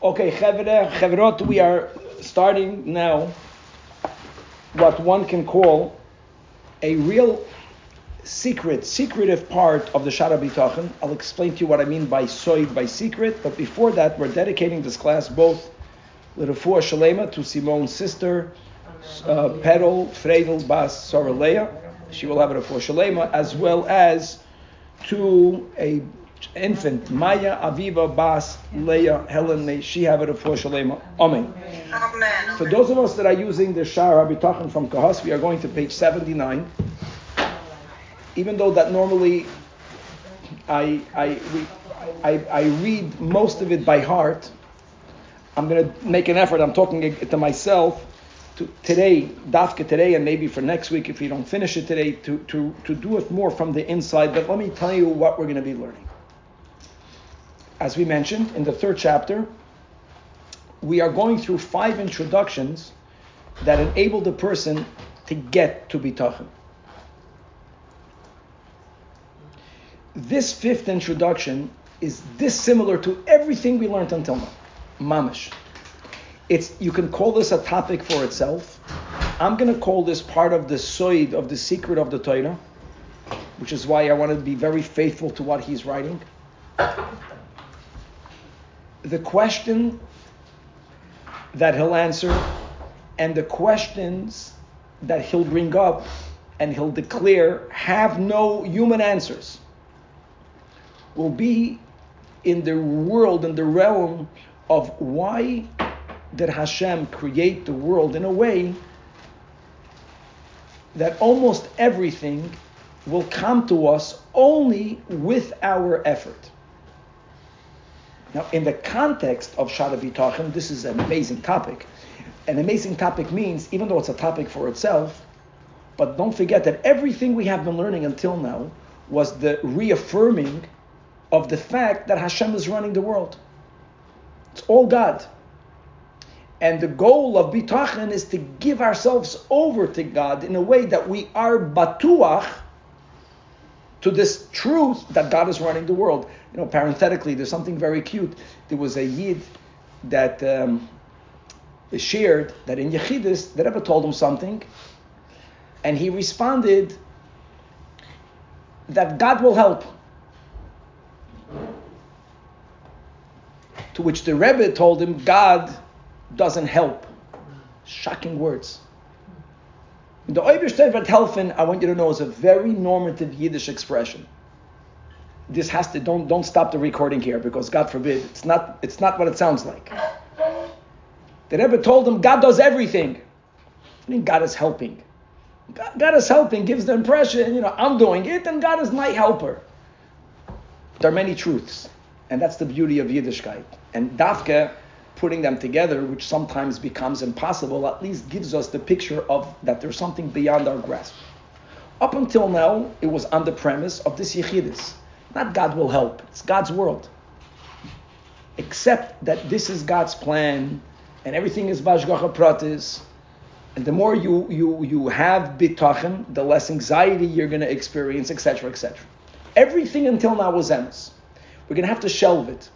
Okay, Chevrot, we are starting now what one can call a real secret, secretive part of the Shar Habitachon. I'll explain to you what I mean by soid, by secret, but before that, we're dedicating this class both L'Refuah Shalema to Simone's sister, uh, Perel Freidel Bas Soraleya. She will have a Refuah Shalema, as well as to a infant, Maya Aviva Bas Leah Helen, may she have it for Shalema. Amen. Amen. For those of us that are using the Shar Habitachon from Kahas, we are going to page 79. Even though that normally I, I, we, I, I read most of it by heart, I'm going to make an effort. I'm talking to myself to today, dafka today, and maybe for next week if we don't finish it today, to, to, to do it more from the inside. But let me tell you what we're going to be learning as we mentioned in the third chapter, we are going through five introductions that enable the person to get to bitachon. This fifth introduction is dissimilar to everything we learned until now. Mamish. It's you can call this a topic for itself. I'm going to call this part of the soid of the secret of the Torah, which is why I want to be very faithful to what he's writing the question that he'll answer and the questions that he'll bring up and he'll declare have no human answers will be in the world in the realm of why did Hashem create the world in a way that almost everything will come to us only with our effort. Now, in the context of Shar Habitachon, this is an amazing topic. An amazing topic means, even though it's a topic for itself, but don't forget that everything we have been learning until now was the reaffirming of the fact that Hashem is running the world. It's all God. And the goal of bitachon is to give ourselves over to God in a way that we are batuach to this truth that God is running the world. You know, parenthetically, there's something very cute. There was a Yid that um, shared that in Yechidus, the ever told him something, and he responded that God will help. To which the Rebbe told him, God doesn't help. Shocking words. The Oiberstein helfen, I want you to know, is a very normative Yiddish expression. This has to don't don't stop the recording here because God forbid it's not it's not what it sounds like. The Rebbe told him God does everything. I mean God is helping. God, God is helping gives the impression, you know, I'm doing it and God is my helper. There are many truths, and that's the beauty of Yiddishkeit. And Dafke putting them together, which sometimes becomes impossible, at least gives us the picture of that there's something beyond our grasp. Up until now, it was on the premise of this yechidus. Not God will help, it's God's world. Except that this is God's plan, and everything is Hashgacha Pratis. And the more you, you, you have bitachon, the less anxiety you're going to experience, etc., etc. Everything until now was emes. We're going to have to shelve it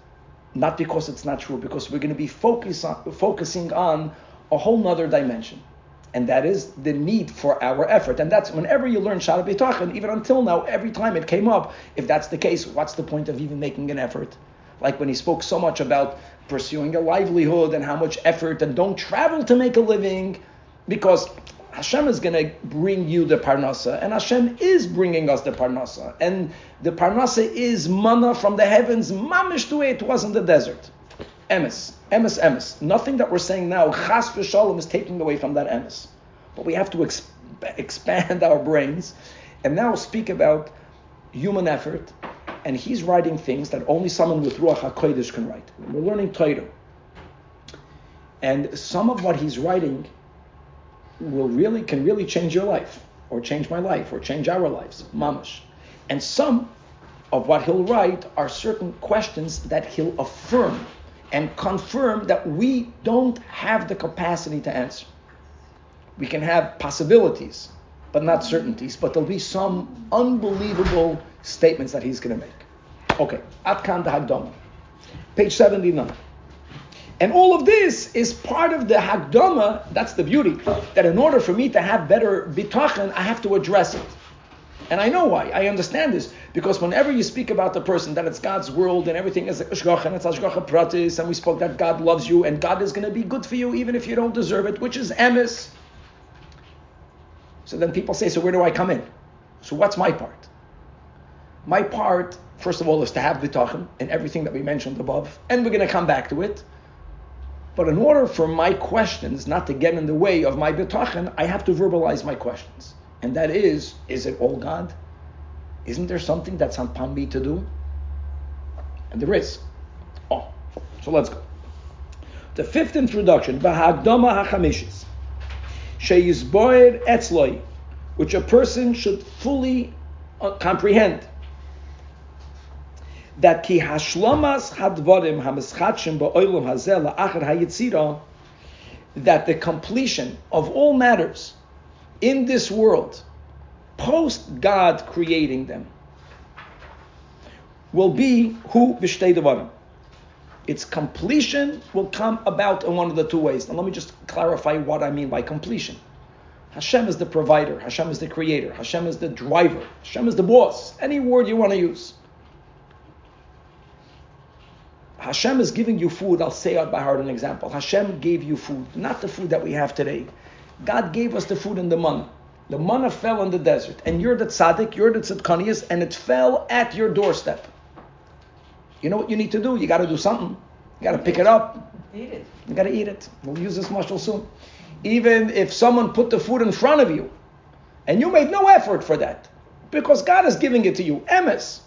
not because it's not true, because we're going to be focus on, focusing on a whole nother dimension. And that is the need for our effort. And that's whenever you learn Shar Habitachon, even until now, every time it came up, if that's the case, what's the point of even making an effort? Like when he spoke so much about pursuing a livelihood and how much effort and don't travel to make a living, because Hashem is going to bring you the parnasa, and Hashem is bringing us the parnasa, and the parnasa is manna from the heavens, mamish the way it was in the desert. Emes, emes, emes. Nothing that we're saying now, chas v'shalom, is taking away from that emes. But we have to exp- expand our brains, and now speak about human effort, and he's writing things that only someone with Ruach HaKodesh can write. We're learning Torah. And some of what he's writing will really can really change your life, or change my life, or change our lives, mamish. And some of what he'll write are certain questions that he'll affirm and confirm that we don't have the capacity to answer. We can have possibilities, but not certainties. But there'll be some unbelievable statements that he's going to make. Okay, Atkan Hagdom, page 79. And all of this is part of the Hagdama, that's the beauty, that in order for me to have better bitachon, I have to address it. And I know why. I understand this. Because whenever you speak about the person, that it's God's world and everything is Hashgacha and it's Hashgacha Pratis, and we spoke that God loves you and God is going to be good for you even if you don't deserve it, which is emes. So then people say, so where do I come in? So what's my part? My part, first of all, is to have bitachon and everything that we mentioned above, and we're going to come back to it. But in order for my questions not to get in the way of my bitachon, I have to verbalize my questions. And that is, is it all God? Isn't there something that's upon me to do? And there is. Oh, so let's go. The fifth introduction, Bahagdama HaChamishis, Sheyizboyer Etzloi, which a person should fully uh, comprehend that ki hashlomas hadvarim hamischatshim ba'olam hazel la'achar hayitzira, that the completion of all matters in this world, post God creating them, will be who b'shtei devarim. Its completion will come about in one of the two ways. Now let me just clarify what I mean by completion. Hashem is the provider. Hashem is the creator. Hashem is the driver. Hashem is the boss. Any word you want to use. Hashem is giving you food. I'll say out by heart an example. Hashem gave you food, not the food that we have today. God gave us the food in the manna. The manna fell in the desert, and you're the tzaddik, you're the tzidkanias, and it fell at your doorstep. You know what you need to do? You got to do something. You got to pick it up. Eat it. You got to eat it. We'll use this mushal soon. Even if someone put the food in front of you, and you made no effort for that, because God is giving it to you, emes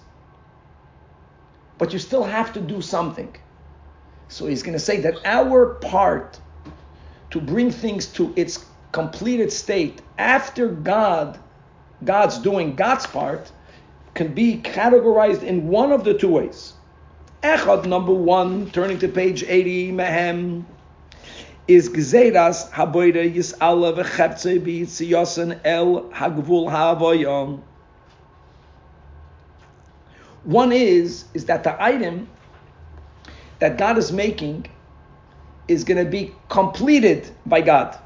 but you still have to do something. So he's going to say that our part to bring things to its completed state after God, God's doing God's part, can be categorized in one of the two ways. Echad, number one, turning to page 80, Mehem, is Gzeiras Haboide Yis'ala V'cheptze B'yitziyosen El Hagvul Ha'avoyon. One is is that the item that God is making is going to be completed by God.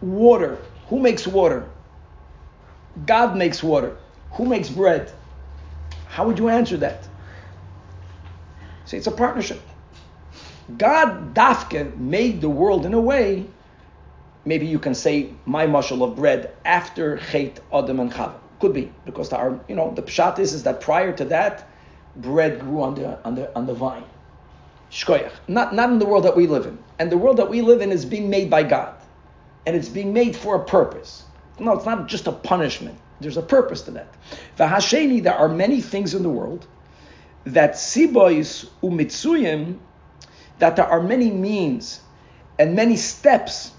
Water. Who makes water? God makes water. Who makes bread? How would you answer that? Say it's a partnership. God dafke made the world in a way. Maybe you can say my mushal of bread after Chet Adam and Chava. Could be because you know, the pshat is, is that prior to that, bread grew on the on the on the vine. Shkoyach. Not not in the world that we live in. And the world that we live in is being made by God, and it's being made for a purpose. No, it's not just a punishment. There's a purpose to that. V'hasheni, there are many things in the world that sibois umitsuyim, that there are many means and many steps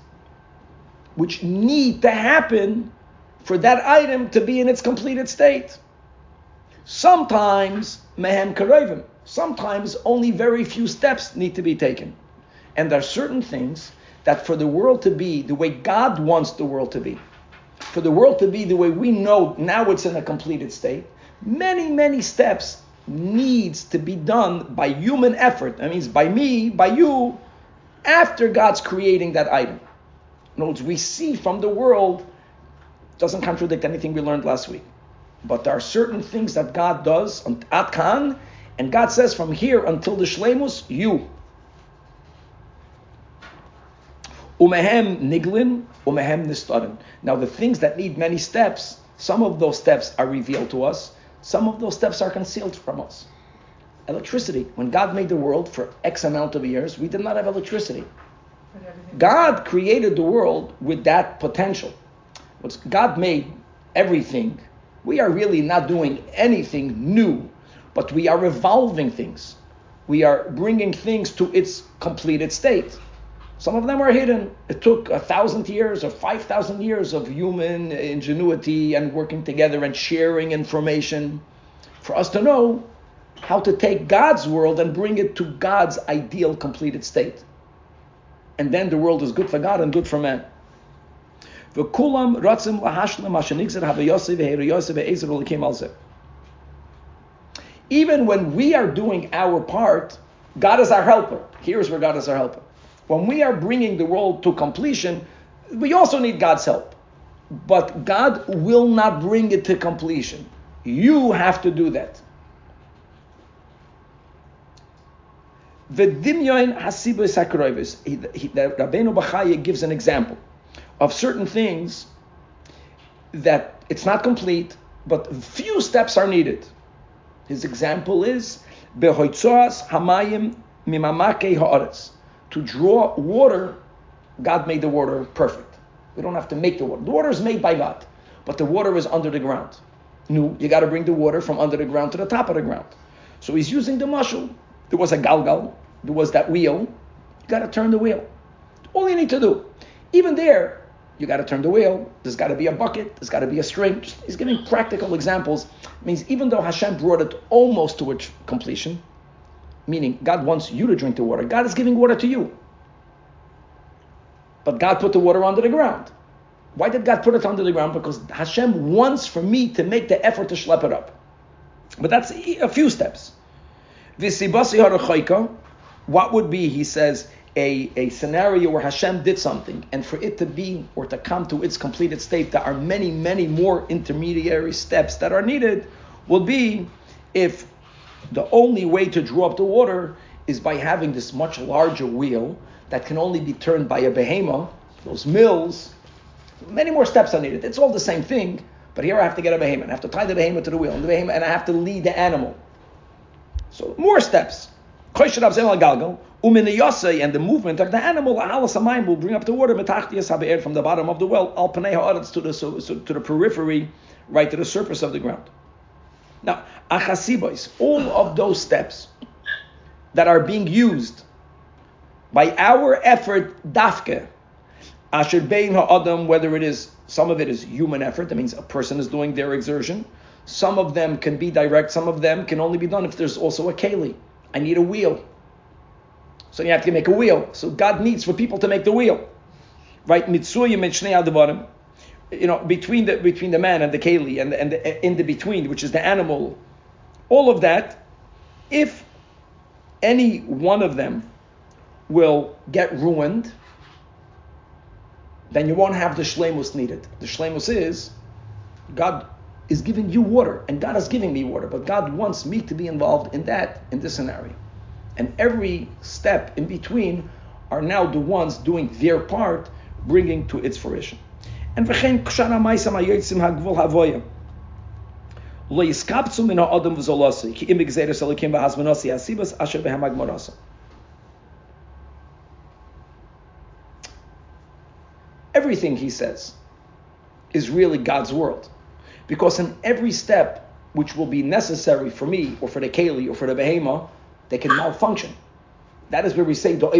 which need to happen for that item to be in its completed state. Sometimes mehem karovim. Sometimes only very few steps need to be taken. And there are certain things that for the world to be the way God wants the world to be, for the world to be the way we know now it's in a completed state, many, many steps needs to be done by human effort. That means by me, by you, after God's creating that item. In other words, we see from the world doesn't contradict anything we learned last week. But there are certain things that God does at Khan, and God says from here until the Shlemus, you. Umehem niglin, umehem nistarin. Now the things that need many steps, some of those steps are revealed to us, some of those steps are concealed from us. Electricity. When God made the world for X amount of years, we did not have electricity. God created the world with that potential. What's God made everything. We are really not doing anything new, but we are evolving things. We are bringing things to its completed state. Some of them are hidden. It took a thousand years or five thousand years of human ingenuity and working together and sharing information for us to know how to take God's world and bring it to God's ideal completed state. And then the world is good for God and good for man. V'kulam ratzim lahashlim. Even when we are doing our part, God is our helper. Here's where God is our helper. When we are bringing the world to completion, we also need God's help. But God will not bring it to completion. You have to do that. The V'dimyon hasibos hakroivis. Rabbeinu Bachaya gives an example of certain things that it's not complete, but few steps are needed. His example is hamayim mimamake. To draw water, God made the water perfect. We don't have to make the water. The water is made by God, but the water is under the ground. No, you got to bring the water from under the ground to the top of the ground. So he's using the mushel. There was a galgal. There was that wheel. You got to turn the wheel. All you need to do. Even there, you got to turn the wheel. There's got to be a bucket. There's got to be a string. Just, he's giving practical examples. It means even though Hashem brought it almost to its completion, meaning God wants you to drink the water, God is giving water to you. But God put the water under the ground. Why did God put it under the ground? Because Hashem wants for me to make the effort to schlep it up. But that's a few steps. What would be, he says, a, a scenario where Hashem did something, and for it to be or to come to its completed state, there are many, many more intermediary steps that are needed, will be if the only way to draw up the water is by having this much larger wheel that can only be turned by a behemoth, those mills, many more steps are needed. It's all the same thing, but here I have to get a behemoth. I have to tie the behemoth to the wheel, and the behemoth, and I have to lead the animal. So more steps. And the movement of the animal, will bring up the water from the bottom of the well, al to the to the periphery, right to the surface of the ground. Now, achasibois, all of those steps that are being used by our effort, dafke, asher bein ha'adam, whether it is, some of it is human effort, that means a person is doing their exertion. Some of them can be direct, some of them can only be done if there's also a keli. I need a wheel. So you have to make a wheel. So God needs for people to make the wheel. Right? Mitsuyim and you know, between the between the man and the keli and the, and the, in the between, which is the animal, all of that, if any one of them will get ruined, then you won't have the shlemus needed. The shlemus is God is giving you water, and God is giving me water, but God wants me to be involved in that, in this scenario. And every step in between are now the ones doing their part, bringing to its fruition. And v'chein kshana ma'isam hayotzim hagvul havoya. Lo min v'zolasi, ki alikim v'hazmanosi asher. Everything he says is really God's world. Because in every step which will be necessary for me or for the Keli or for the Behema, they can malfunction. That is where we say Do.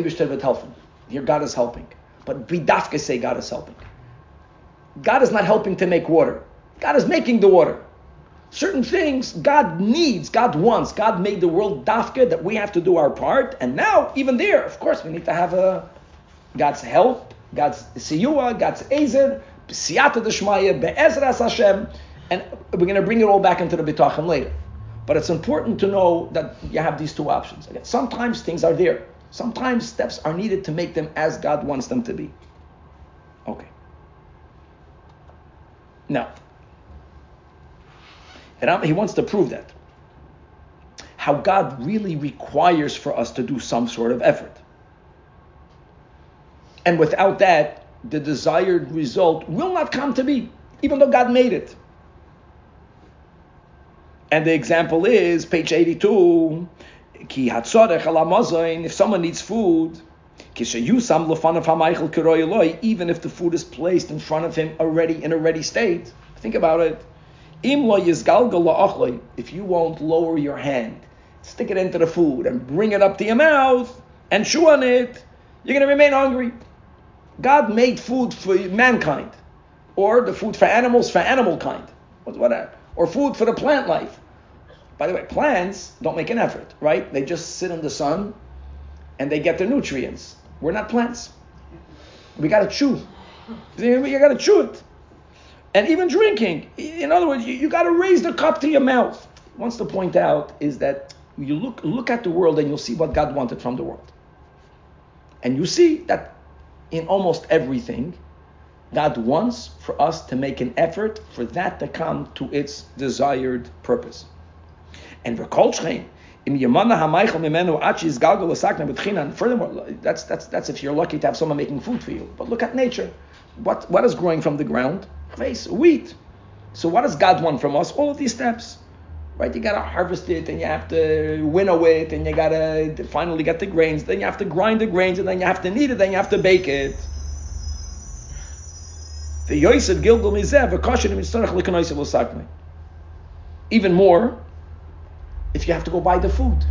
Here God is helping. But Bidafke say God is helping. God is not helping to make water. God is making the water. Certain things God needs, God wants. God made the world dafke that we have to do our part. And now, even there, of course, we need to have a God's help God's siyua, God's ezer, siyata d'shmaya, be'ezras Hashem, and we're going to bring it all back into the bitachon later. But it's important to know that you have these two options. Again, sometimes things are there. Sometimes steps are needed to make them as God wants them to be. Okay. Now, he wants to prove that. How God really requires for us to do some sort of effort. And without that, the desired result will not come to be, even though God made it. And the example is page 82. If someone needs food, even if the food is placed in front of him already in a ready state, think about it. Im lo yizgal If you won't lower your hand, stick it into the food and bring it up to your mouth and chew on it, you're going to remain hungry. God made food for mankind, or the food for animals for animal kind, whatever, or food for the plant life. By the way, plants don't make an effort, right? They just sit in the sun and they get their nutrients. We're not plants. We got to chew. You got to chew it. And even drinking. In other words, you, you got to raise the cup to your mouth. Wants to point out is that You look, look at the world and you'll see what God wanted from the world. And you see that in almost everything, God wants for us to make an effort for that to come to its desired purpose. And Furthermore, that's that's that's if you're lucky to have someone making food for you. But look at nature. What what is growing from the ground? Face wheat. So what does God want from us? All of these steps. Right? You gotta harvest it and you have to winnow it and you gotta finally get the grains, then you have to grind the grains and then you have to knead it, then you have to bake it. The Yosef Gilgul Mizev, Even more, if you have to go buy the food.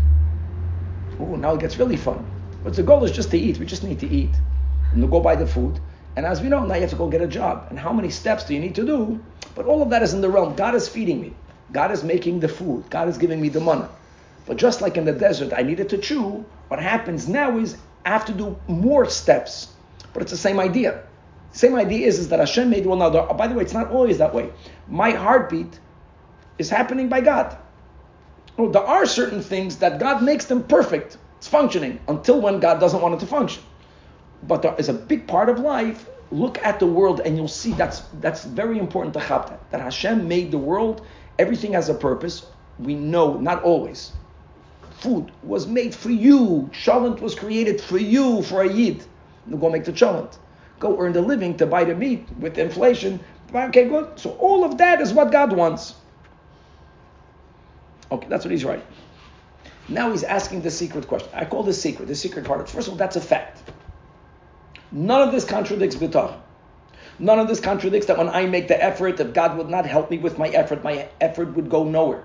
Oh, now it gets really fun. But the goal is just to eat. We just need to eat. And go buy the food. And as we know, now you have to go get a job. And how many steps do you need to do? But all of that is in the realm. God is feeding me. God is making the food. God is giving me the money. But just like in the desert, I needed to chew. What happens now is I have to do more steps. But it's the same idea. Same idea is, is that Hashem made one another. Oh, by the way, it's not always that way. My heartbeat is happening by God. No, there are certain things that God makes them perfect. It's functioning until when God doesn't want it to function. But there is a big part of life. Look at the world and you'll see that's that's very important to have that. Hashem made the world, everything has a purpose. We know, not always. Food was made for you. Cholent was created for you, for a yid. Go make the cholent go earn the living to buy the meat with inflation. Okay, good. So all of that is what God wants. Okay, that's what he's writing. Now he's asking the secret question. I call this secret, the secret part. First of all, that's a fact. None of this contradicts bitach. None of this contradicts that when I make the effort, if God would not help me with my effort, my effort would go nowhere.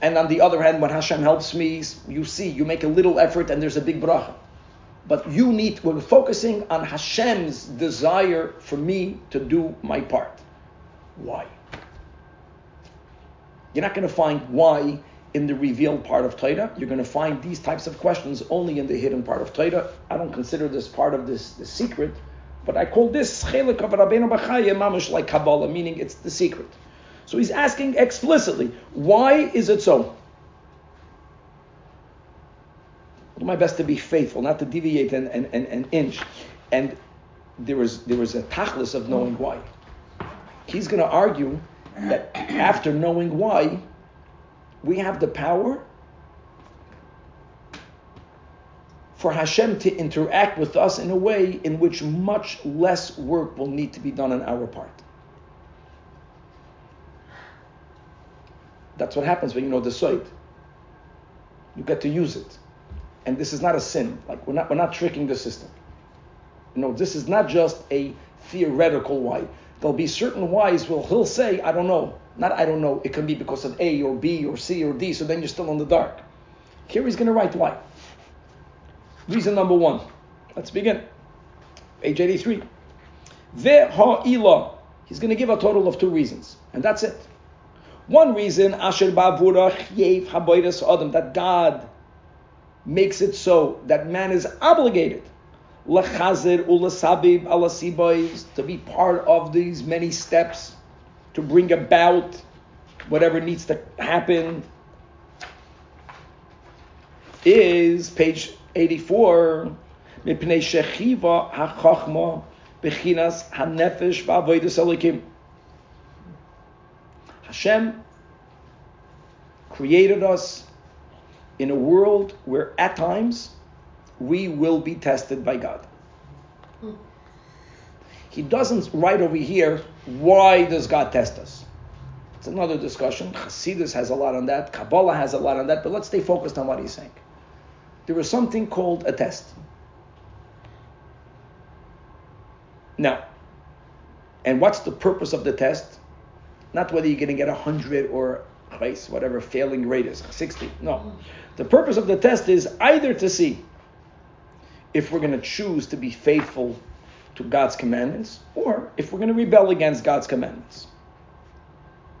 And on the other hand, when Hashem helps me, you see, you make a little effort and there's a big bracha. But you need, we're focusing on Hashem's desire for me to do my part. Why? You're not going to find why in the revealed part of Torah. You're going to find these types of questions only in the hidden part of Torah. I don't consider this part of this the secret, but I call this chelik of Rabbeinu Bachaya mamish like Kabbalah, meaning it's the secret. So he's asking explicitly, why is it so? I'll do my best to be faithful, not to deviate an, an, an, an inch. And there was there was a tachlis of knowing why. He's going to argue that after knowing why, we have the power for Hashem to interact with us in a way in which much less work will need to be done on our part. That's what happens when you know the site. You get to use it and this is not a sin. Like we're not we're not tricking the system. Know, this is not just a theoretical why. There'll be certain whys where he'll say, I don't know. Not I don't know. It can be because of A or B or C or D, so then you're still in the dark. Here he's to write why. Reason number one. Let's begin. Page 83. Ve'ha'ila. He's going to give a total of two reasons. And that's it. One reason, Asher Ba'vurach Yev Adam, that God makes it so that man is obligated lechazir ulasabib to be part of these many steps to bring about whatever needs to happen is page 84 mipnei shechiva hachachma bechinas hanefesh va'avodas elikim Hashem created us in a world where at times we will be tested by God. He doesn't write over here, why does God test us? It's another discussion. Hasidus has a lot on that, Kabbalah has a lot on that, but let's stay focused on what he's saying. There is something called a test. Now, and what's the purpose of the test? Not whether you're going to get a 100 or whatever failing rate is, 60. No. The purpose of the test is either to see if we're going to choose to be faithful to God's commandments or if we're going to rebel against God's commandments.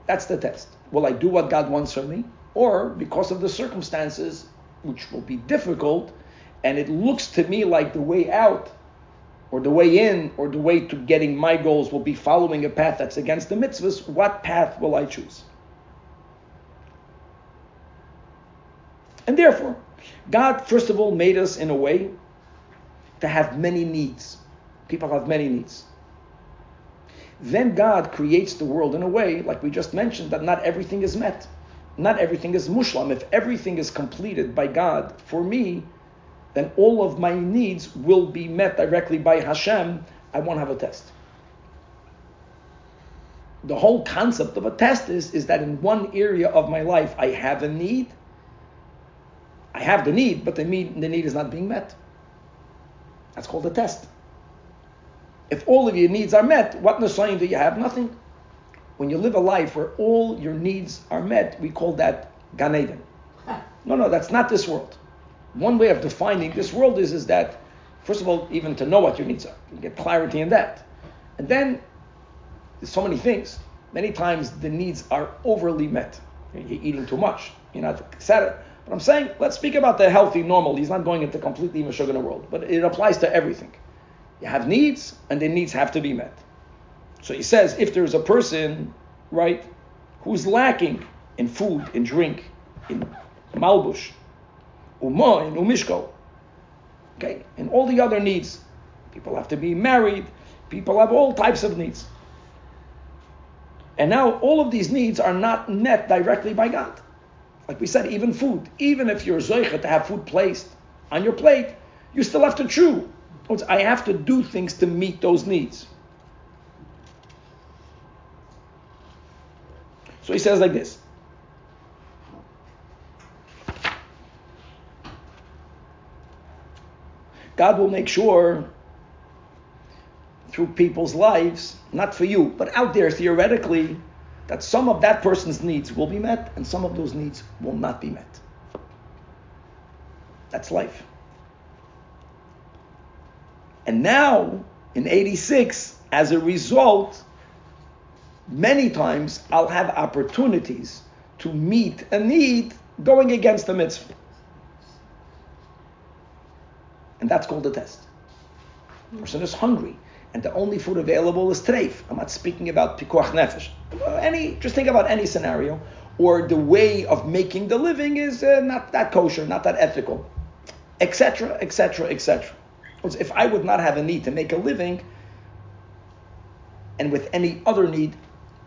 That's the test. Will I do what God wants from me? Or because of the circumstances, which will be difficult, and it looks to me like the way out or the way in or the way to getting my goals will be following a path that's against the mitzvahs, what path will I choose? And therefore, God, first of all, made us in a way to have many needs. People have many needs. Then God creates the world in a way, like we just mentioned, that not everything is met. Not everything is mushlam. If everything is completed by God for me, then all of my needs will be met directly by Hashem. I won't have a test. The whole concept of a test is, is that in one area of my life I have a need. I have the need, but the need, the need is not being met. That's called a test. If all of your needs are met, what Nisayon do you have? Nothing. When you live a life where all your needs are met, we call that Gan Eden. No, no, that's not this world. One way of defining this world is, is that, first of all, even to know what your needs are, you get clarity in that. And then, there's so many things. Many times the needs are overly met. You're eating too much. You're not excited. But I'm saying, let's speak about the healthy, normal. He's not going into completely Meshuggah world, but it applies to everything. You have needs, and the needs have to be met. So he says, if there's a person, right, who's lacking in food, in drink, in malbush, umo, in umishko, okay, and all the other needs, people have to be married, people have all types of needs. And now all of these needs are not met directly by God. Like we said, even food, even if you're zoicha to have food placed on your plate, you still have to chew. I have to do things to meet those needs. So he says like this. God will make sure through people's lives, not for you, but out there theoretically, that some of that person's needs will be met and some of those needs will not be met. That's life. And now, in 86, as a result, many times I'll have opportunities to meet a need going against the mitzvah. And that's called a test. Person is hungry, and the only food available is treif. I'm not speaking about pikuach nefesh. Any, just think about any scenario, or the way of making the living is uh, not that kosher, not that ethical, etc., etc., etc. If I would not have a need to make a living, and with any other need,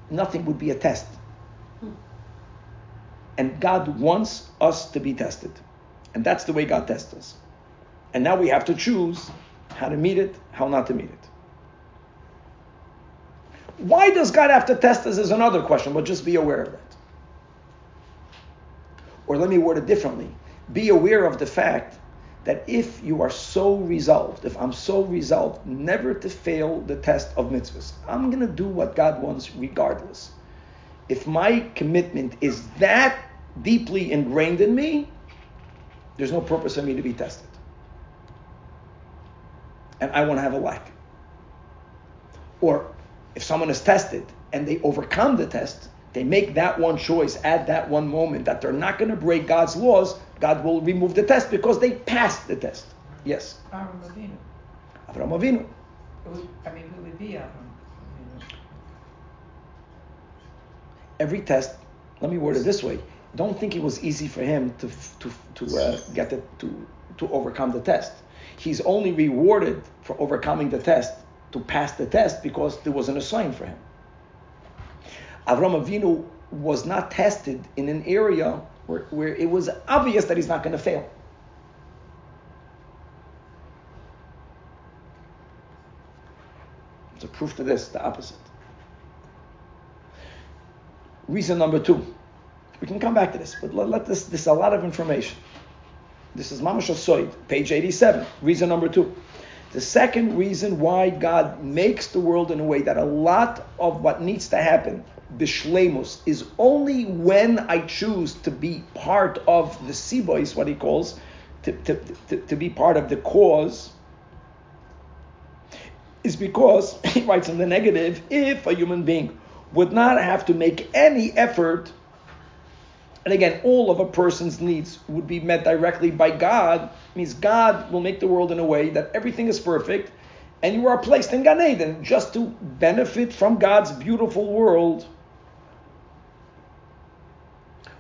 nothing would be a test. And God wants us to be tested. And that's the way God tests us. And now we have to choose how to meet it, how not to meet it. Why does God have to test us is another question, but just be aware of that. Or let me word it differently. Be aware of the fact that if you are so resolved, if I'm so resolved never to fail the test of mitzvahs, I'm going to do what God wants regardless. If my commitment is that deeply ingrained in me, there's no purpose for me to be tested. And I want to have a lack. Or if someone is tested and they overcome the test, they make that one choice at that one moment that they're not going to break God's laws, God will remove the test because they passed the test. Yes. Avram Avinu. Avram Avinu. I mean, who would be Avram Every test, let me word it this way. Don't think it was easy for him to to to uh, get it to to overcome the test. He's only rewarded for overcoming the test to pass the test because there was an assignment for him. Avram Avinu was not tested in an area where, where it was obvious that he's not going to fail. It's a proof to this, the opposite. Reason number two. We can come back to this, but let, let this, this is a lot of information. This is Mamash Soid, page 87. Reason number two. The second reason why God makes the world in a way that a lot of what needs to happen bishlemus is only when I choose to be part of the siba is what he calls to, to, to, to be part of the cause is because he writes in the negative if a human being would not have to make any effort and again all of a person's needs would be met directly by god It means god will make the world in a way that everything is perfect and you are placed in gan eden just to benefit from god's beautiful world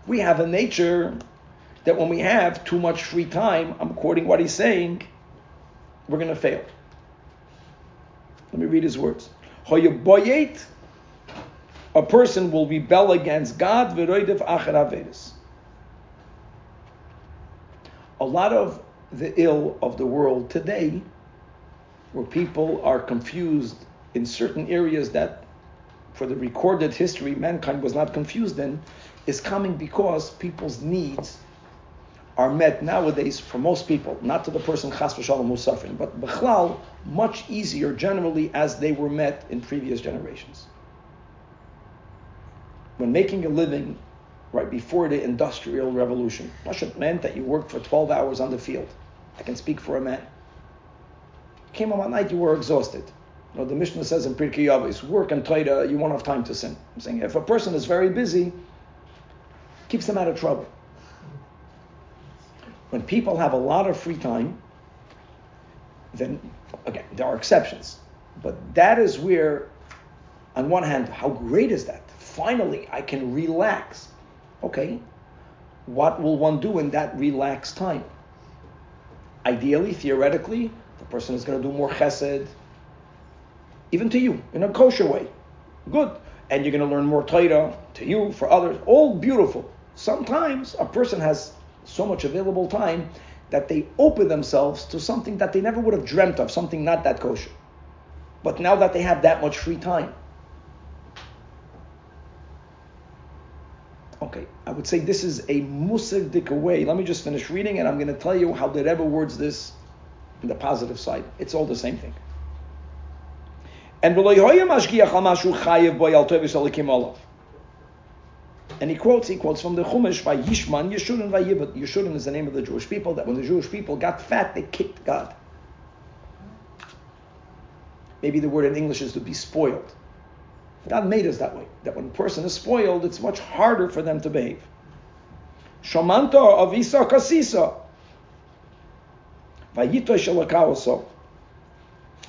we have a nature that when we have too much free time, I'm quoting what he's saying, we're going to fail. Let me read his words. A person will rebel against God. A lot of the ill of the world today, where people are confused in certain areas that, for the recorded history, mankind was not confused in, is coming because people's needs are met nowadays for most people, not to the person chas v'shalom who's suffering, but b'chlal, much easier generally as they were met in previous generations. When making a living right before the industrial revolution, it meant that you worked for 12 hours on the field. I can speak for a man. Came home at night, you were exhausted. You know, the Mishnah says in Pirkei Avos, work and Torah, you won't have time to sin. I'm saying if a person is very busy, keeps them out of trouble when people have a lot of free time, then again, there are exceptions. But that is where, on one hand, how great is that? Finally, I can relax. Okay, what will one do in that relaxed time? Ideally, theoretically, the person is going to do more chesed, even to you, in a kosher way. Good. And you're going to learn more Torah to you, for others. All beautiful. Sometimes a person has so much available time that they open themselves to something that they never would have dreamt of, something not that kosher. But now that they have that much free time, okay, I would say this is a musagdik way. Let me just finish reading, and I'm going to tell you how the Rebbe words this in the positive side. It's all the same thing. And and he quotes, he quotes from the Chumash, by Yishman, Yeshurun, Vayibad. Yeshurun is the name of the Jewish people, that when the Jewish people got fat, they kicked God. Maybe the word in English is to be spoiled. God made us that way, that when a person is spoiled, it's much harder for them to behave. Shamanta avisa kasisa. Vayito shalakaoso.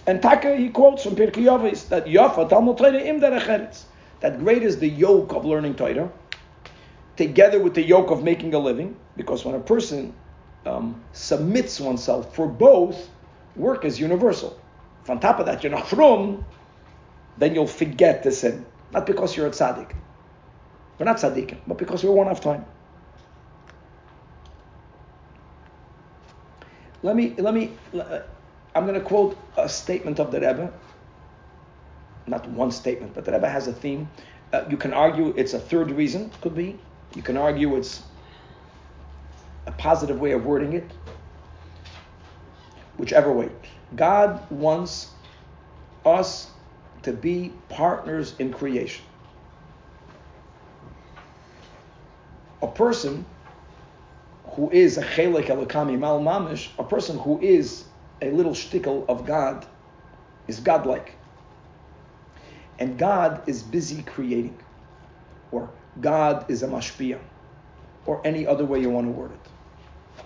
And Taka, he quotes from Pirkei Avos that Yafa Talmud Torah im that great is the yoke of learning Torah, together with the yoke of making a living, because when a person um, submits oneself for both, work is universal. If on top of that you're not from, then you'll forget the sin. Not because you're a tzaddik. We're not tzaddikim, but because we won't have time. Let me, let me, uh, I'm going to quote a statement of the Rebbe. Not one statement, but the Rebbe has a theme. Uh, you can argue it's a third reason, could be. You can argue it's a positive way of wording it. Whichever way. God wants us to be partners in creation. A person who is a chelik elokami mal mamish, a person who is a little shtickle of God, is godlike. And God is busy creating, or God is a mashpia, or any other way you want to word it.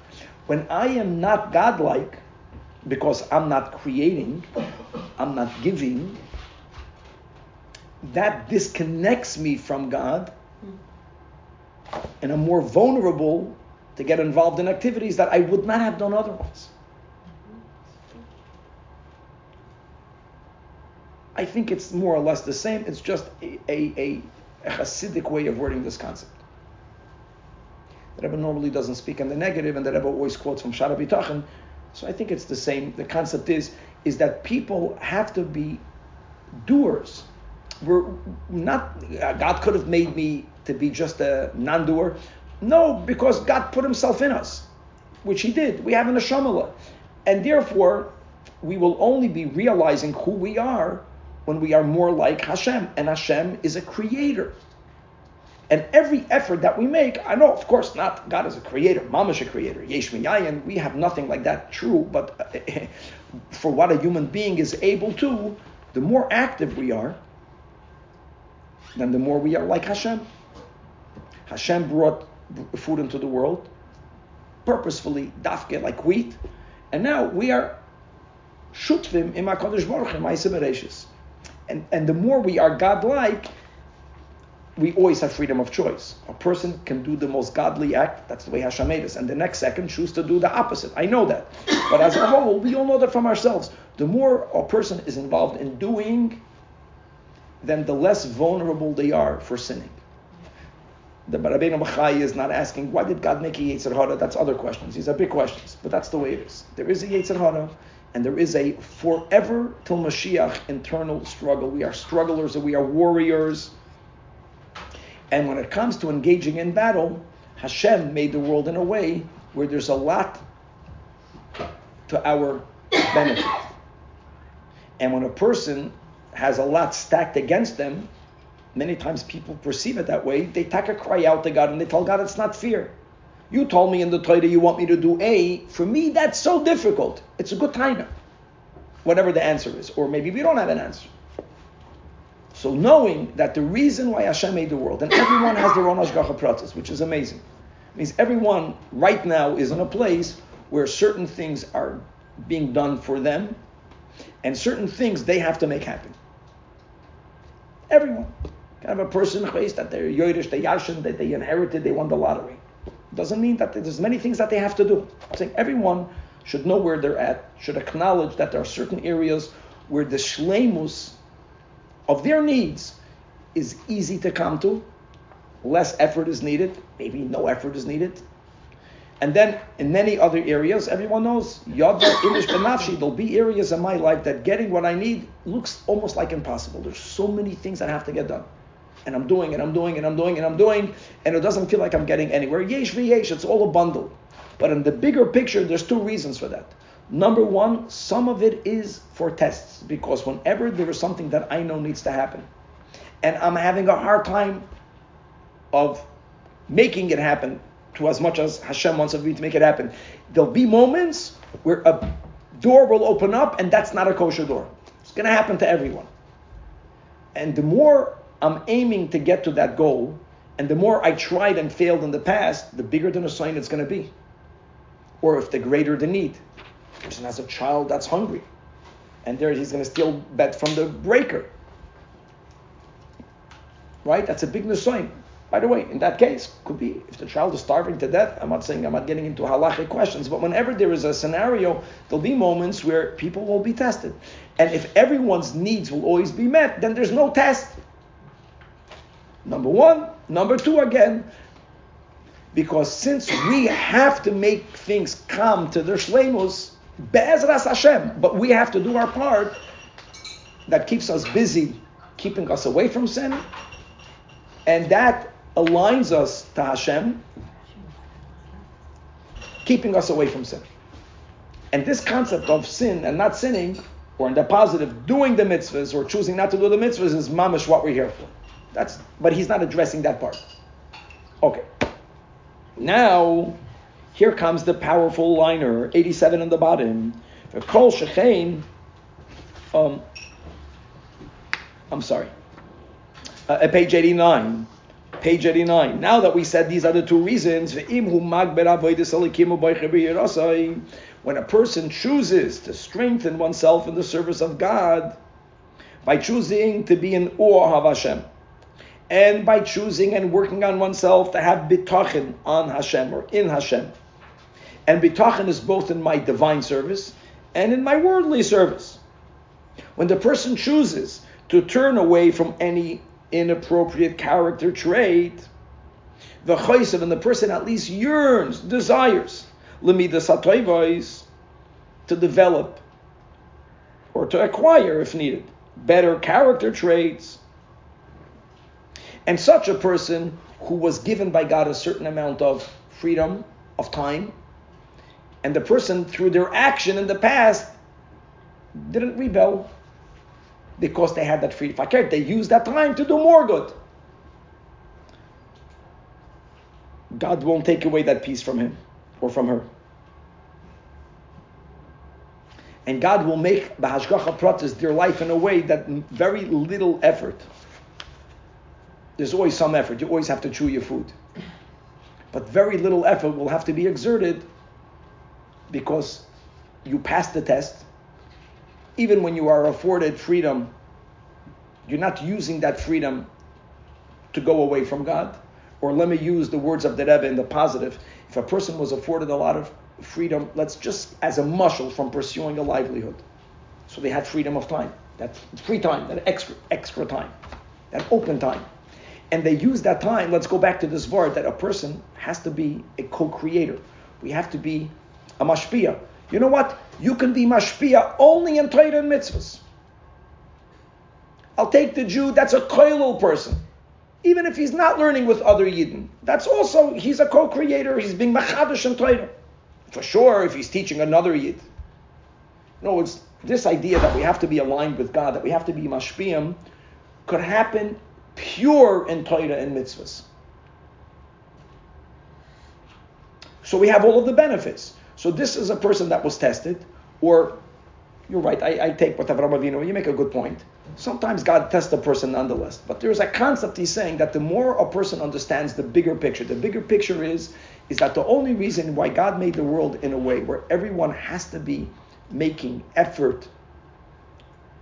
When I am not godlike, because I'm not creating, I'm not giving, that disconnects me from God, and I'm more vulnerable to get involved in activities that I would not have done otherwise. I think it's more or less the same. It's just a, a, a Hasidic way of wording this concept. The Rebbe normally doesn't speak in the negative, and the Rebbe always quotes from Shar Habitachon. So I think it's the same. The concept is is that people have to be doers. We're not. God could have made me to be just a non-doer. No, because God put Himself in us, which He did. We have an Ashamala, and therefore we will only be realizing who we are when we are more like Hashem, and Hashem is a creator. And every effort that we make, I know, of course, not God is a creator, Mamash a creator, Yesh Yayin, we have nothing like that true, but for what a human being is able to, the more active we are, then the more we are like Hashem. Hashem brought food into the world purposefully, dafke, like wheat, and now we are shutvim im HaKadosh Baruch Hu, and, and the more we are godlike, we always have freedom of choice. A person can do the most godly act, that's the way Hashem made us, and the next second choose to do the opposite. I know that. But as a whole, we all know that from ourselves. The more a person is involved in doing, then the less vulnerable they are for sinning. The Rabbeinu Bachai is not asking, why did God make a Yetzer Hara? That's other questions. These are big questions, but that's the way it is. There is a Yetzer Hara, and there is a forever till Mashiach internal struggle. We are strugglers, and we are warriors and when it comes to engaging in battle, Hashem made the world in a way where there's a lot to our benefit. And when a person has a lot stacked against them, many times people perceive it that way. They take a cry out to God and they tell God it's not fear. You told me in the Torah you want me to do A. For me, that's so difficult. It's a good time. Whatever the answer is. Or maybe we don't have an answer. So knowing that the reason why Hashem made the world, and everyone has their own Hashgacha Pratis, which is amazing, means everyone right now is in a place where certain things are being done for them, and certain things they have to make happen. Everyone. Kind of a person that they're Yodish, they Yashin, that they inherited, they won the lottery. Doesn't mean that there's many things that they have to do. I'm saying everyone should know where they're at, should acknowledge that there are certain areas where the shlemus of their needs is easy to come to, less effort is needed, maybe no effort is needed. And then in many other areas, everyone knows, Yada Ilish Benafshi, there'll be areas in my life that getting what I need looks almost like impossible. There's so many things that have to get done. And I'm doing and I'm doing and I'm doing and I'm doing, and it doesn't feel like I'm getting anywhere. Yesh yesh, it's all a bundle. But in the bigger picture, there's two reasons for that. Number one, some of it is for tests because whenever there is something that I know needs to happen, and I'm having a hard time of making it happen to as much as Hashem wants of me to make it happen, there'll be moments where a door will open up and that's not a kosher door. It's going to happen to everyone. And the more I'm aiming to get to that goal, and the more I tried and failed in the past, the bigger the sign it's going to be. Or if the greater the need A person has a child that's hungry, and there he's going to steal bet from the breaker. Right? That's a big nisayon. By the way, in that case, could be if the child is starving to death. I'm not saying I'm not getting into halachic questions, but whenever there is a scenario, there'll be moments where people will be tested, and if everyone's needs will always be met, then there's no test. Number one, number two again, because since we have to make things come to their shlemus, Be'ezras Hashem. But we have to do our part that keeps us busy, keeping us away from sin, and that aligns us to Hashem, keeping us away from sin. And this concept of sin and not sinning, or in the positive, doing the mitzvahs or choosing not to do the mitzvahs is mamish what we're here for. That's, but he's not addressing that part. Okay. Now, here comes the powerful liner, 87 on the bottom. Kol shechein, um, I'm sorry, uh, at page 89. Page 89. Now that we said these are the two reasons, when a person chooses to strengthen oneself in the service of God by choosing to be in awe of Hashem, and by choosing and working on oneself to have bitachon on Hashem or in Hashem, and bitachon is both in my divine service and in my worldly service. When the person chooses to turn away from any inappropriate character trait, the chaysev and the person at least yearns, desires, to develop or to acquire, if needed, better character traits. And such a person who was given by God a certain amount of freedom of time and the person, through their action in the past, didn't rebel because they had that free fakir. They used that time to do more good. God won't take away that peace from him or from her. And God will make Bahashgacha Pratis their life in a way that very little effort. There's always some effort. You always have to chew your food. But very little effort will have to be exerted because you passed the test. Even when you are afforded freedom, you're not using that freedom to go away from God. Or let me use the words of the Rebbe in the positive. If a person was afforded a lot of freedom, let's just as a muscle from pursuing a livelihood. So they had freedom of time, that free time, that extra extra time, that open time. And they use that time, let's go back to this word, that a person has to be a co-creator. We have to be a mashpia. You know what? You can be mashpia only in Torah and mitzvahs. I'll take the Jew that's a koilul person. Even if he's not learning with other Yidden. That's also, he's a co-creator, he's being machadish in Torah. For sure, if he's teaching another Yid. No, it's this idea that we have to be aligned with God, that we have to be mashpiyim, could happen pure in Torah and mitzvahs. So we have all of the benefits. So this is a person that was tested, or you're right, I, I take what Avram Avinu, you make a good point. Sometimes God tests a person nonetheless. But there's a concept he's saying that the more a person understands the bigger picture, the bigger picture is, is that the only reason why God made the world in a way where everyone has to be making effort,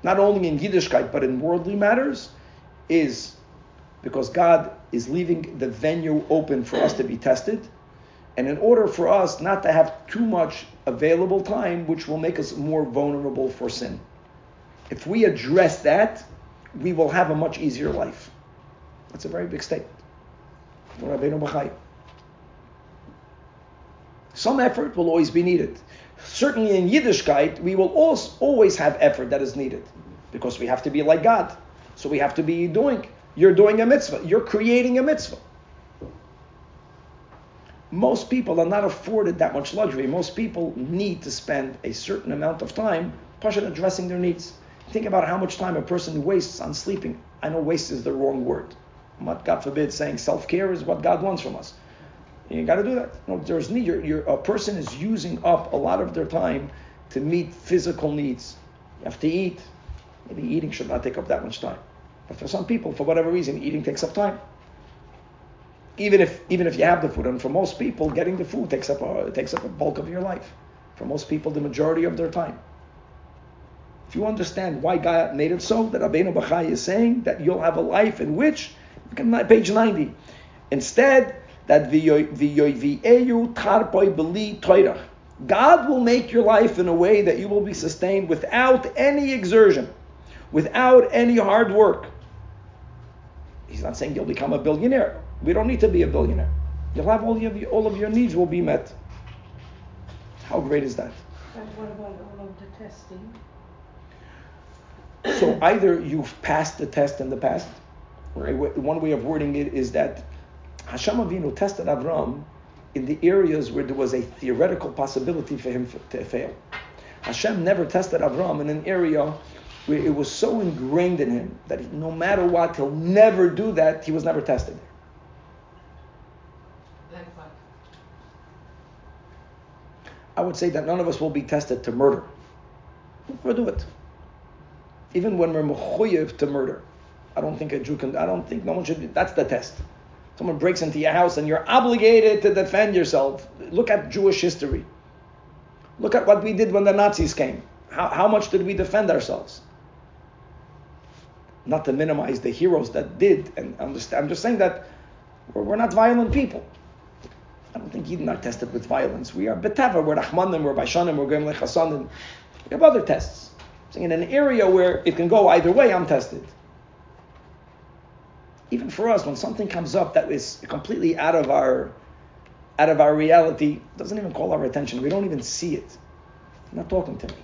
not only in Yiddishkeit, but in worldly matters, is because God is leaving the venue open for us to be tested. And in order for us not to have too much available time, which will make us more vulnerable for sin. If we address that, we will have a much easier life. That's a very big statement. Some effort will always be needed. Certainly in Yiddishkeit, we will always have effort that is needed because we have to be like God. So we have to be doing. You're doing a mitzvah. You're creating a mitzvah. Most people are not afforded that much luxury. Most people need to spend a certain amount of time pushing addressing their needs. Think about how much time a person wastes on sleeping. I know waste is the wrong word. I'm God forbid, saying self care is what God wants from us. You got to do that. No, there's need. You're, you're, a person is using up a lot of their time to meet physical needs. You have to eat. Maybe eating should not take up that much time. But for some people, for whatever reason, eating takes up time. Even if even if you have the food, and for most people, getting the food takes up a takes up a bulk of your life. For most people, the majority of their time. If you understand why God made it so, that Rabbeinu Bachai is saying that you'll have a life in which, look at page 90, instead that tarpoi God will make your life in a way that you will be sustained without any exertion, without any hard work. He's not saying you'll become a billionaire. We don't need to be a billionaire. You'll have all of your, all of your needs will be met. How great is that? And what about all of the testing? So either you've passed the test in the past, right? One way of wording it is that Hashem Avinu tested Avram in the areas where there was a theoretical possibility for him to fail. Hashem never tested Avram in an area where it was so ingrained in him that no matter what, he'll never do that. He was never tested. Like what? I would say that none of us will be tested to murder. We'll do it even when we're mechuyev to murder. I don't think a Jew can. I don't think no one should. Be, that's the test. Someone breaks into your house and you're obligated to defend yourself. Look at Jewish history. Look at what we did when the Nazis came. How, how much did we defend ourselves? Not to minimize the heroes that did, and understand. I'm just saying that we're, we're not violent people. I don't think Yidden are tested with violence. We are beteva, we're Rahmanim, we're Baishanim, we're Gomlei Chasadim. We have other tests. So in an area where it can go either way, I'm tested. Even for us, when something comes up that is completely out of our out of our reality, doesn't even call our attention. We don't even see it. not talking to me.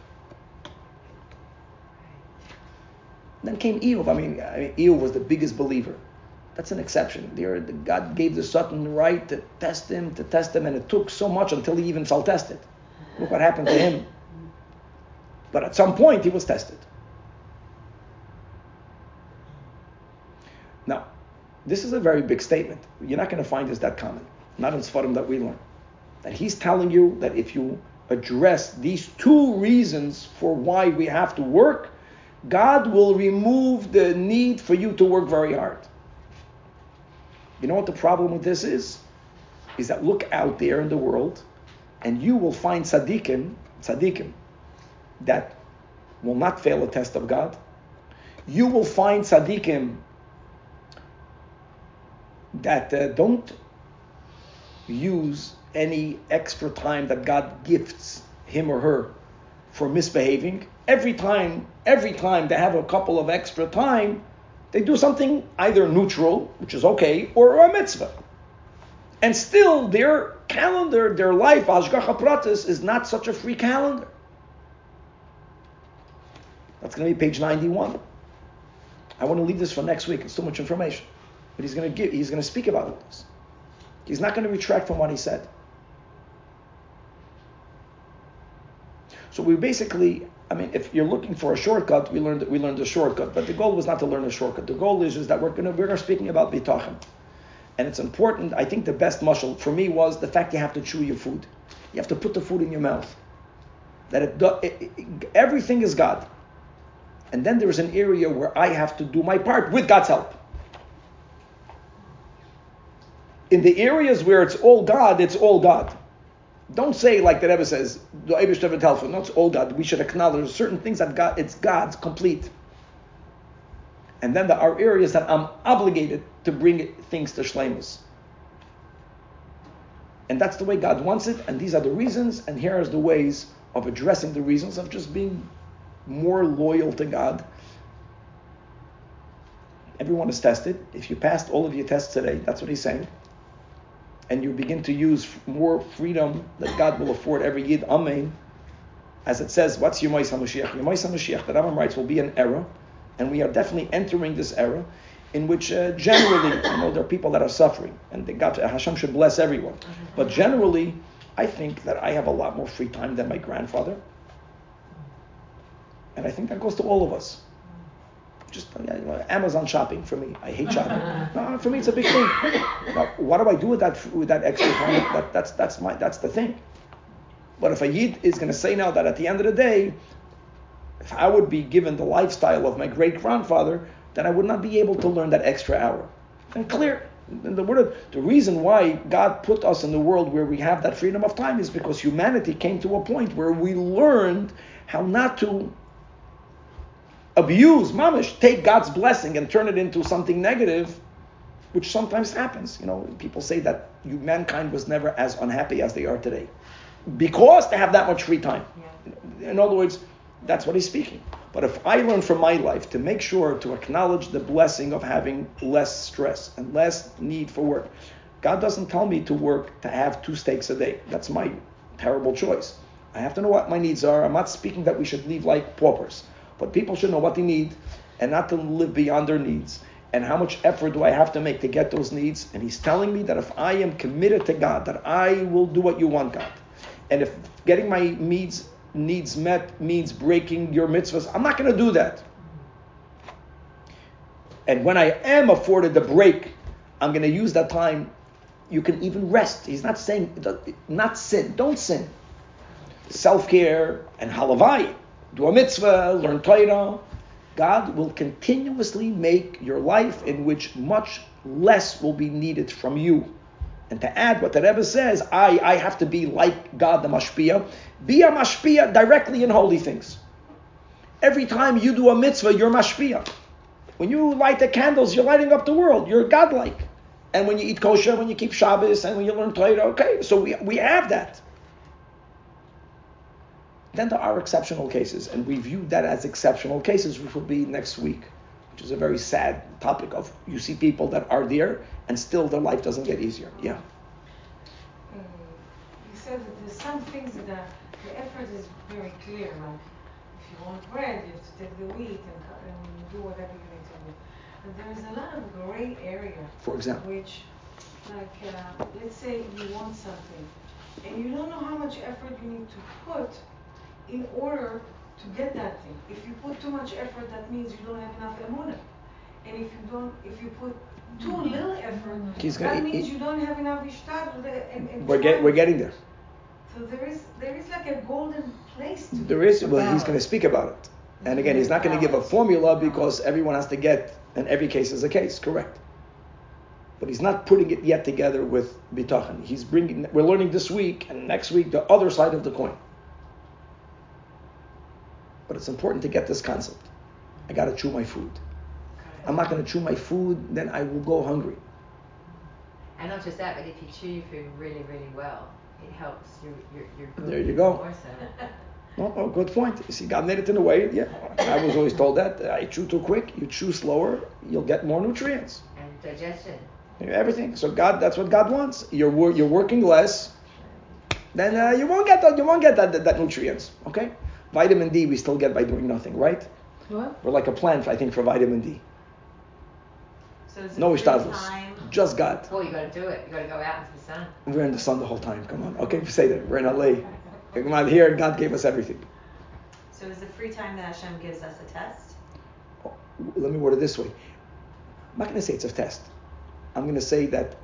Then came Iyov. I mean, I mean, was the biggest believer. That's an exception. God gave the Satan right to test him, to test him, and it took so much until he even felt tested. Look what happened to him. But at some point, he was tested. Now, this is a very big statement. You're not going to find this that common. Not in Sfarim that we learn. That he's telling you that if you address these two reasons for why we have to work, God will remove the need for you to work very hard. You know what the problem with this is? Is that look out there in the world and you will find tzaddikim, tzaddikim, that will not fail a test of God. You will find tzaddikim that uh, don't use any extra time that God gifts him or her for misbehaving. Every time, every time they have a couple of extra time, they do something either neutral, which is okay, or a mitzvah. And still, their calendar, their life, Hashgacha Pratis, is not such a free calendar. That's going to be page 91. I want to leave this for next week. It's too much information. But he's going to give, he's going to speak about this. He's not going to retract from what he said. So we basically, I mean, if you're looking for a shortcut, we learned we learned a shortcut. But the goal was not to learn a shortcut. The goal is, is that we're going to we're speaking about bitachon, and it's important. I think the best muscle for me was the fact you have to chew your food. You have to put the food in your mouth. That it, it, it everything is God, and then there's an area where I have to do my part with God's help. In the areas where it's all God, it's all God. Don't say like the Rebbe says, the Eibush Telfon, not all God. We should acknowledge certain things that God, it's God's complete. And then there are areas that I'm obligated to bring things to Shlemus. And that's the way God wants it, and these are the reasons, and here are the ways of addressing the reasons of just being more loyal to God. Everyone is tested. If you passed all of your tests today, that's what he's saying and you begin to use more freedom that God will afford every Yid, Amen. As it says, what's Yemais HaMashiach? Yemais HaMashiach, the Rambam writes, will be an era, and we are definitely entering this era in which uh, generally, you know, there are people that are suffering, and got to, Hashem should bless everyone. But generally, I think that I have a lot more free time than my grandfather. And I think that goes to all of us just Amazon shopping for me. I hate shopping. no, for me, it's a big thing. Now, what do I do with that with that extra time? That, that's that's my that's the thing. But if a yid is going to say now that at the end of the day, if I would be given the lifestyle of my great grandfather, then I would not be able to learn that extra hour. And clear. And the, word, the reason why God put us in the world where we have that freedom of time is because humanity came to a point where we learned how not to abuse, mamish, take God's blessing and turn it into something negative, which sometimes happens. You know, people say that you, mankind was never as unhappy as they are today because they have that much free time. Yeah. In other words, that's what he's speaking. But if I learn from my life to make sure to acknowledge the blessing of having less stress and less need for work, God doesn't tell me to work to have two steaks a day. That's my terrible choice. I have to know what my needs are. I'm not speaking that we should live like paupers. But people should know what they need and not to live beyond their needs. And how much effort do I have to make to get those needs? And he's telling me that if I am committed to God, that I will do what you want, God. And if getting my needs needs met means breaking your mitzvahs, I'm not going to do that. And when I am afforded the break, I'm going to use that time. You can even rest. He's not saying not sin. Don't sin. Self care and halavai do a mitzvah, learn Torah, God will continuously make your life in which much less will be needed from you. And to add what the Rebbe says, I, I have to be like God the Mashpia. Be a Mashpia directly in holy things. Every time you do a mitzvah, you're Mashpia. When you light the candles, you're lighting up the world. You're godlike. And when you eat kosher, when you keep Shabbos, and when you learn Torah, okay, so we, we have that. Then there are exceptional cases, and we view that as exceptional cases, which will be next week, which is a very sad topic of you see people that are there and still their life doesn't get easier. Yeah. Um, you said that there's some things that are, the effort is very clear, like if you want bread, you have to take the wheat and, and do whatever you need to do. But there is a lot of gray area. For example. Which, like, uh, let's say you want something, and you don't know how much effort you need to put in order to get that thing. If you put too much effort, that means you don't have enough emunah. And if you don't, if you put too mm-hmm. little effort, He's that means you don't have enough ishtar. We're, get, we're getting there. So there is there is like a golden place. To There is. Well, he's going to speak about it. And again, he's not going to give a formula because everyone has to get, and every case is a case, correct. But he's not putting it yet together with bitachon. He's bringing. We're learning this week and next week the other side of the coin. But it's important to get this concept. I got to chew my food. I'm not going to chew my food, then I will go hungry. And not just that, but if you chew your food really, really well, it helps your your, your good There you go. so. No, no, good point. You see, God made it in a way. Yeah, I was always told that. I chew too quick. You chew slower, you'll get more nutrients. And digestion. Everything. So God, that's what God wants. You're you're working less, then uh, you won't get that. You won't get that, that that nutrients. Okay. Vitamin D we still get by doing nothing, right? What? We're like a plant, I think, for vitamin D. So it's No a free ishtadlus. time. Just God. Oh, you got to do it. You got to go out into the sun. We're in the sun the whole time. Come on. Okay, say that. We're in LA. Come on, here God gave us everything. So is the free time that Hashem gives us a test? Oh, let me word it this way. I'm not going to say it's a test. I'm going to say that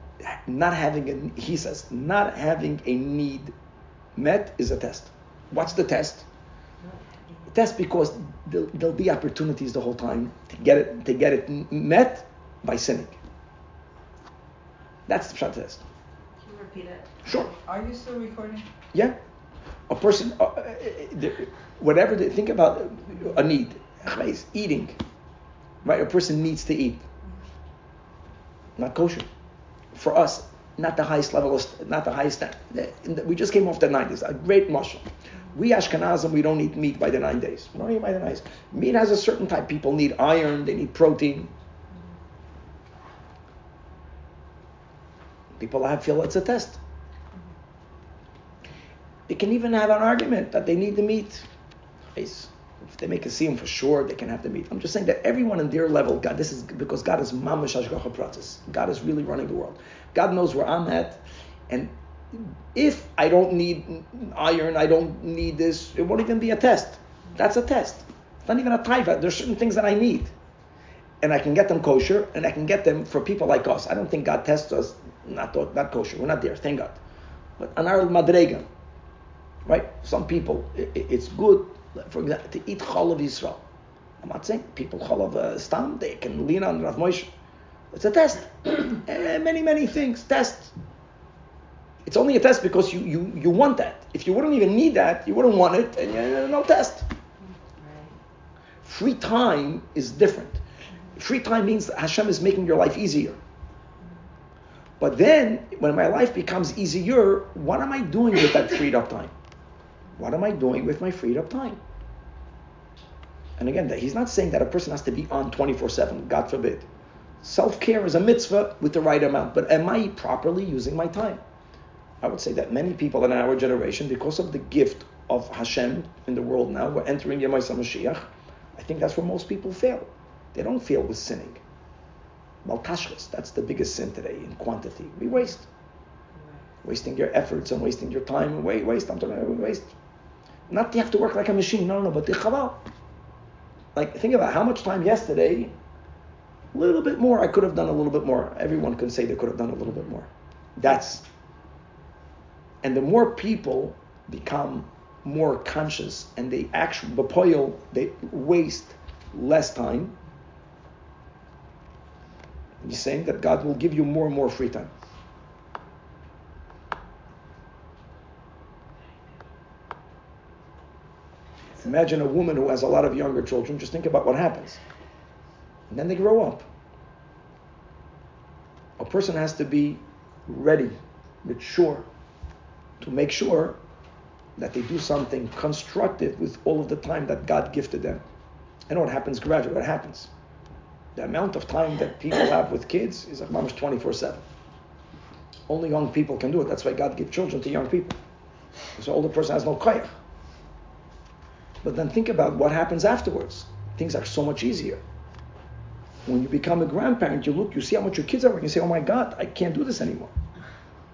not having a, he says, not having a need met is a test. What's the test? The test because there'll, there'll be opportunities the whole time to get it to get it met by sinning. That's the shot test. Can you repeat it? Sure. Are you still recording? Yeah. A person, uh, uh, the- whatever they think about a need, is eating, right? A person needs to eat. Not kosher. For us, not the highest level, of, not the highest. sta- We just came off the 90s, a great muscle. We Ashkenazim, we don't eat meat by the nine days. We don't eat by the nine days. Meat has a certain type. People need iron, they need protein. People have feel it's a test. They can even have an argument that they need the meat. If they make a siyum for sure, they can have the meat. I'm just saying that everyone in their level, God, this is because God is mamash hashgacha pratis. God is really running the world. God knows where I'm at, and if I don't need iron, I don't need this. It won't even be a test. That's a test. It's not even a taiva. There's certain things that I need, and I can get them kosher, and I can get them for people like us. I don't think God tests us not not kosher. We're not there. Thank God. But on our madrega, right? Some people, i- i- it's good, for example, to eat chalav Yisrael. I'm not saying people chalav uh, stam, they can lean on Rav Moshe. It's a test. Eh, many, many things. Test. It's only a test because you, you, you want that. If you wouldn't even need that, you wouldn't want it, and uh, no test. Free time is different. Free time means Hashem is making your life easier. But then, when my life becomes easier, what am I doing with that freed up time? What am I doing with my freed up time? And again, he's not saying that a person has to be on 24 7, God forbid. Self care is a mitzvah with the right amount, but am I properly using my time? I would say that many people in our generation, because of the gift of Hashem in the world now, we're entering Yemais HaMashiach, I think that's where most people fail. They don't fail with sinning. Bal Tashchis, that's the biggest sin today in quantity. We waste. Wasting your efforts and wasting your time wait, waste. I'm talking about waste. Not you have to work like a machine, no, no, but the chaval. Like think about how much time yesterday, a little bit more, I could have done a little bit more. Everyone can say they could have done a little bit more. That's and the more people become more conscious and they actually they waste less time. He's saying that God will give you more and more free time. Imagine a woman who has a lot of younger children. Just think about what happens. And then they grow up. A person has to be ready, mature, to make sure that they do something constructive with all of the time that God gifted them. I know it happens gradually, what happens. The amount of time that people have with kids is almost 24 7. Only young people can do it. That's why God gives children to young people. So older person has no koyach. But then think about what happens afterwards. Things are so much easier. When you become a grandparent, you look, you see how much your kids are, and you say, oh my God, I can't do this anymore.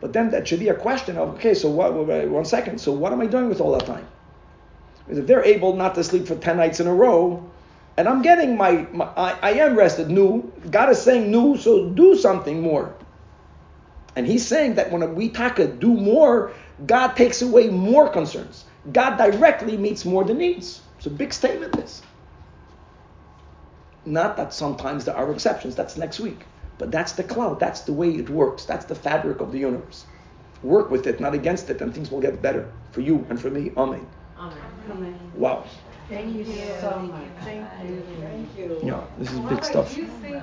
But then that should be a question of, okay, so what, one second, so what am I doing with all that time? Because if they're able not to sleep for 10 nights in a row, and I'm getting my, my I, I am rested, new, God is saying new, so do something more. And he's saying that when we taka do more, God takes away more concerns. God directly meets more the needs. It's a big statement, this. Not that sometimes there are exceptions, that's next week. But that's the cloud, that's the way it works, that's the fabric of the universe. Work with it, not against it, and things will get better for you and for me. Amen. Amen. Wow. Thank you so much. Thank you. Thank you. Yeah, this is big stuff. Do you think